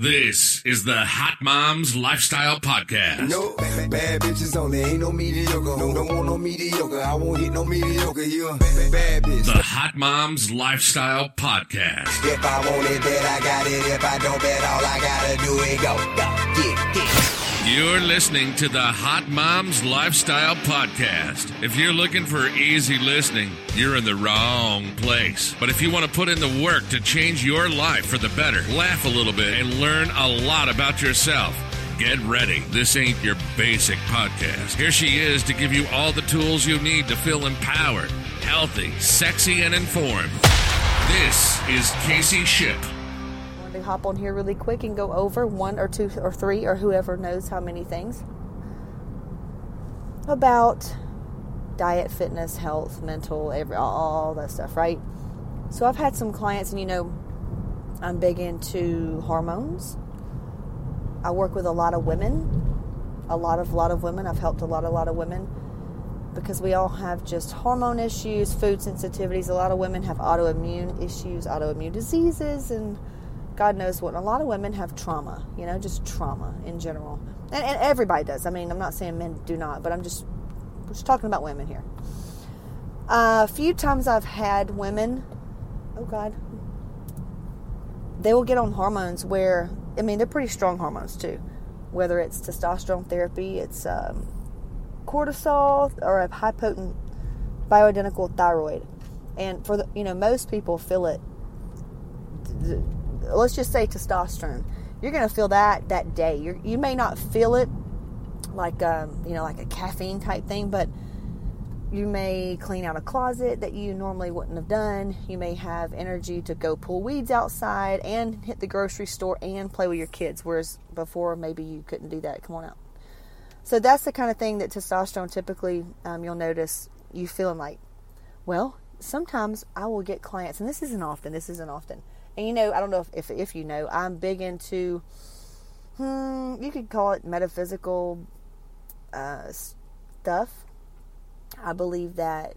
This is the Hot Moms Lifestyle Podcast. No, bad, bad bitches only, ain't no mediocre. No, don't want no mediocre. I won't hit no mediocre. You bad, bad bitch. The Hot Moms Lifestyle Podcast. If I want it, bet I got it. If I don't bet, all I gotta do is go, go, get, get. You're listening to the Hot Moms Lifestyle Podcast. If you're looking for easy listening, you're in the wrong place. But if you want to put in the work to change your life for the better, laugh a little bit, and learn a lot about yourself, Get ready. This ain't your basic podcast. Here she is to give you all the tools you need to feel empowered, healthy, sexy, and informed. This is Casey Ship. Hop on here really quick and go over one or two or three or whoever knows how many things about diet, fitness, health, mental, every, all that stuff, right? So I've had some clients, and you know, I'm big into hormones. I work with a lot of women, a lot of lot of women. I've helped a lot, a lot of women because we all have just hormone issues, food sensitivities. A lot of women have autoimmune issues, autoimmune diseases, and God knows what. A lot of women have trauma, you know, just trauma in general. And, and everybody does. I mean, I'm not saying men do not, but I'm just, just talking about women here. Uh, a few times I've had women, oh God, they will get on hormones where, I mean, they're pretty strong hormones too. Whether it's testosterone therapy, it's um, cortisol, or a high potent bioidentical thyroid. And for the, you know, most people feel it let's just say testosterone you're going to feel that that day. You're, you may not feel it like um, you know like a caffeine type thing but you may clean out a closet that you normally wouldn't have done. You may have energy to go pull weeds outside and hit the grocery store and play with your kids whereas before maybe you couldn't do that. Come on out. So that's the kind of thing that testosterone typically um, you'll notice you feeling like well sometimes i will get clients and this isn't often this isn't often and you know, I don't know if, if, if you know, I'm big into, hmm, you could call it metaphysical uh, stuff. I believe that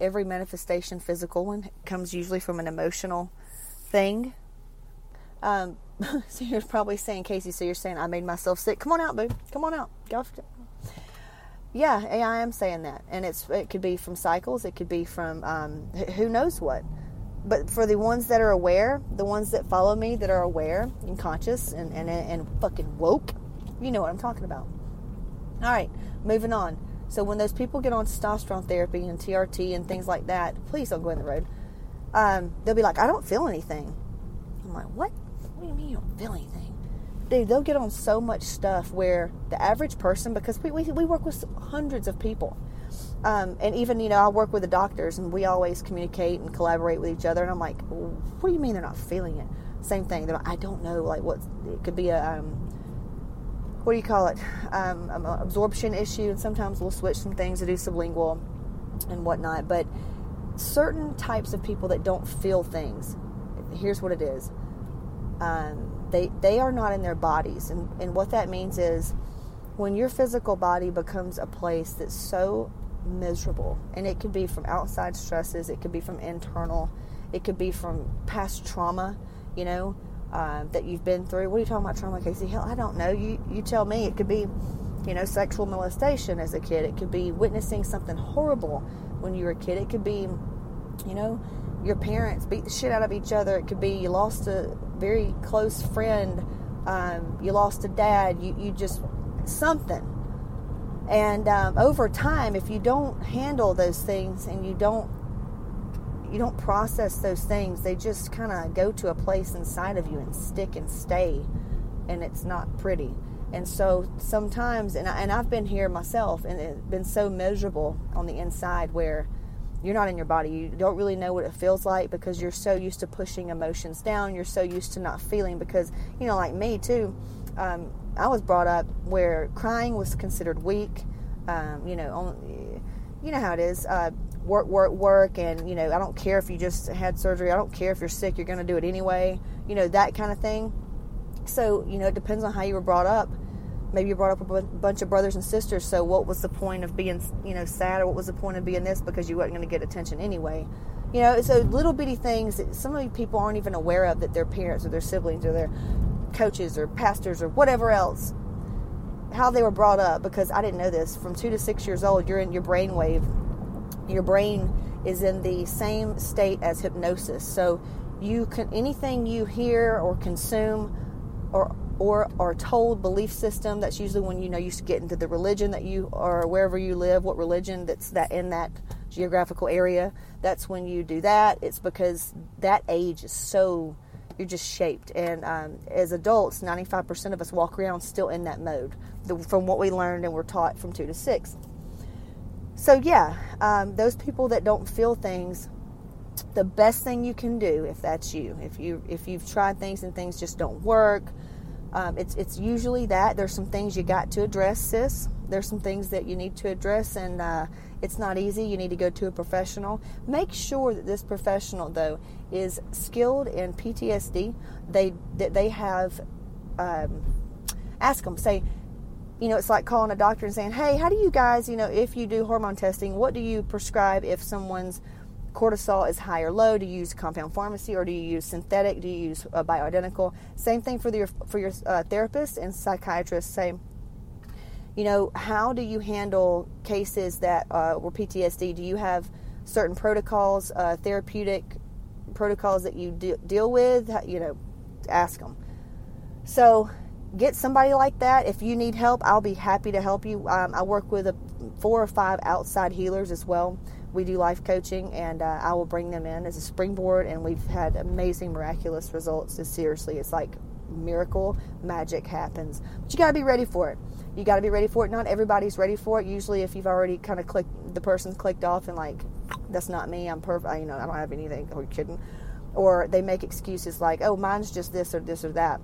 every manifestation, physical one, comes usually from an emotional thing. Um, so you're probably saying, Casey, so you're saying I made myself sick. Come on out, boo. Come on out. Go. Yeah, I am saying that, and it's it could be from cycles. It could be from um, who knows what but for the ones that are aware, the ones that follow me that are aware and conscious and, and, and fucking woke, you know what I'm talking about. All right, moving on. So when those people get on testosterone therapy and TRT and things like that, please don't go in the road. Um, they'll be like, I don't feel anything. I'm like, what? What do you mean you don't feel anything? Dude, they'll get on so much stuff where the average person, because we, we, we work with hundreds of people, um, and even, you know, I work with the doctors and we always communicate and collaborate with each other. And I'm like, what do you mean they're not feeling it? Same thing. Like, I don't know, like, what it could be a, um, what do you call it? Um, an absorption issue. And sometimes we'll switch some things to do sublingual and whatnot. But certain types of people that don't feel things, here's what it is. Um, they, they are not in their bodies. And, and what that means is when your physical body becomes a place that's so miserable. And it could be from outside stresses, it could be from internal, it could be from past trauma, you know, uh, that you've been through. What are you talking about trauma, Casey? Hell, I don't know. You, you tell me. It could be, you know, sexual molestation as a kid. It could be witnessing something horrible when you were a kid. It could be, you know, your parents beat the shit out of each other. It could be you lost a very close friend. Um, you lost a dad. You, you just, something and um, over time, if you don't handle those things and you don't you don't process those things, they just kind of go to a place inside of you and stick and stay, and it's not pretty. And so sometimes, and, I, and I've been here myself, and it's been so miserable on the inside where you're not in your body. You don't really know what it feels like because you're so used to pushing emotions down. You're so used to not feeling because, you know, like me too, um, I was brought up where crying was considered weak. Um, you know, you know how it is. Uh, work, work, work, and you know, I don't care if you just had surgery. I don't care if you're sick. You're going to do it anyway. You know that kind of thing. So you know, it depends on how you were brought up. Maybe you brought up a bunch of brothers and sisters. So what was the point of being, you know, sad, or what was the point of being this because you weren't going to get attention anyway? You know, it's so little bitty things that some of people aren't even aware of that their parents or their siblings or their coaches or pastors or whatever else, how they were brought up, because I didn't know this. From two to six years old, you're in your brain wave. Your brain is in the same state as hypnosis. So you can anything you hear or consume or or are told belief system that's usually when you know you get into the religion that you are wherever you live what religion that's that in that geographical area that's when you do that it's because that age is so you're just shaped. And um, as adults 95% of us walk around still in that mode the, from what we learned and were taught from two to six. So yeah um, those people that don't feel things the best thing you can do if that's you if you if you've tried things and things just don't work um, it's it's usually that. There's some things you got to address sis there's some things that you need to address and uh, it's not easy you need to go to a professional make sure that this professional though is skilled in ptsd they that they have um, ask them say you know, it's like calling a doctor and saying, "Hey, how do you guys, you know, if you do hormone testing, what do you prescribe if someone's cortisol is high or low? Do you use compound pharmacy or do you use synthetic? Do you use uh, bioidentical? Same thing for your for your uh, therapist and psychiatrist. Same. You know, how do you handle cases that uh, were PTSD? Do you have certain protocols, uh, therapeutic protocols that you de- deal with? You know, ask them. So get somebody like that. If you need help, I'll be happy to help you. Um, I work with a, four or five outside healers as well we do life coaching, and uh, I will bring them in as a springboard. And we've had amazing, miraculous results. It's seriously, it's like miracle magic happens. But you got to be ready for it. You got to be ready for it. Not everybody's ready for it. Usually, if you've already kind of clicked, the person's clicked off and like, that's not me. I'm perfect. You know, I don't have anything. Are you kidding? Or they make excuses like, oh, mine's just this or this or that.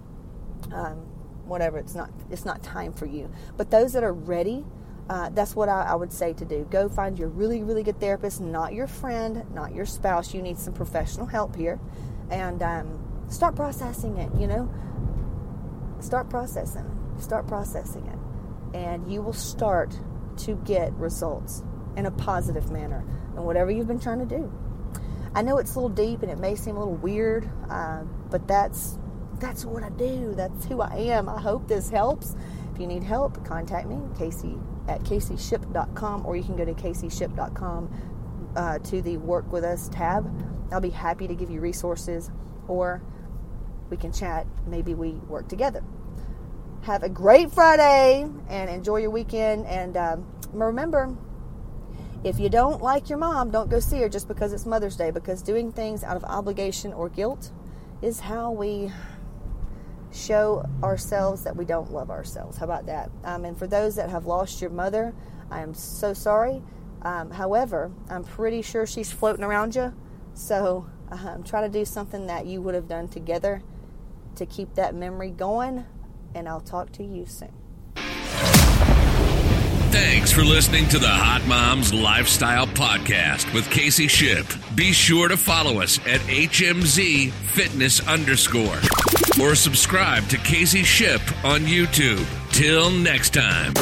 Um, whatever. It's not. It's not time for you. But those that are ready uh, that's what I, I, would say to do. Go find your really, really good therapist, not your friend, not your spouse. You need some professional help here. And um, start processing it, you know? Start processing. Start processing it. And you will start to get results in a positive manner and whatever you've been trying to do. I know it's a little deep and it may seem a little weird, uh, but that's that's what I do. That's who I am. I hope this helps. If you need help, contact me, Casey at caseyship.com, or you can go to caseyship.com uh, to the Work With Us tab. I'll be happy to give you resources, or we can chat. Maybe we work together. Have a great Friday and enjoy your weekend. And um, remember, if you don't like your mom, don't go see her just because it's Mother's Day, because doing things out of obligation or guilt is how we show ourselves that we don't love ourselves. How about that? Um, and for those that have lost your mother, I am so sorry. Um, however, I'm pretty sure she's floating around you. So um, try to do something that you would have done together to keep that memory going. And I'll talk to you soon. Thanks for listening to the Hot Moms Lifestyle Podcast with Casey Ship. Be sure to follow us at HMZ Fitness underscore or subscribe to Casey Ship on YouTube. Till next time.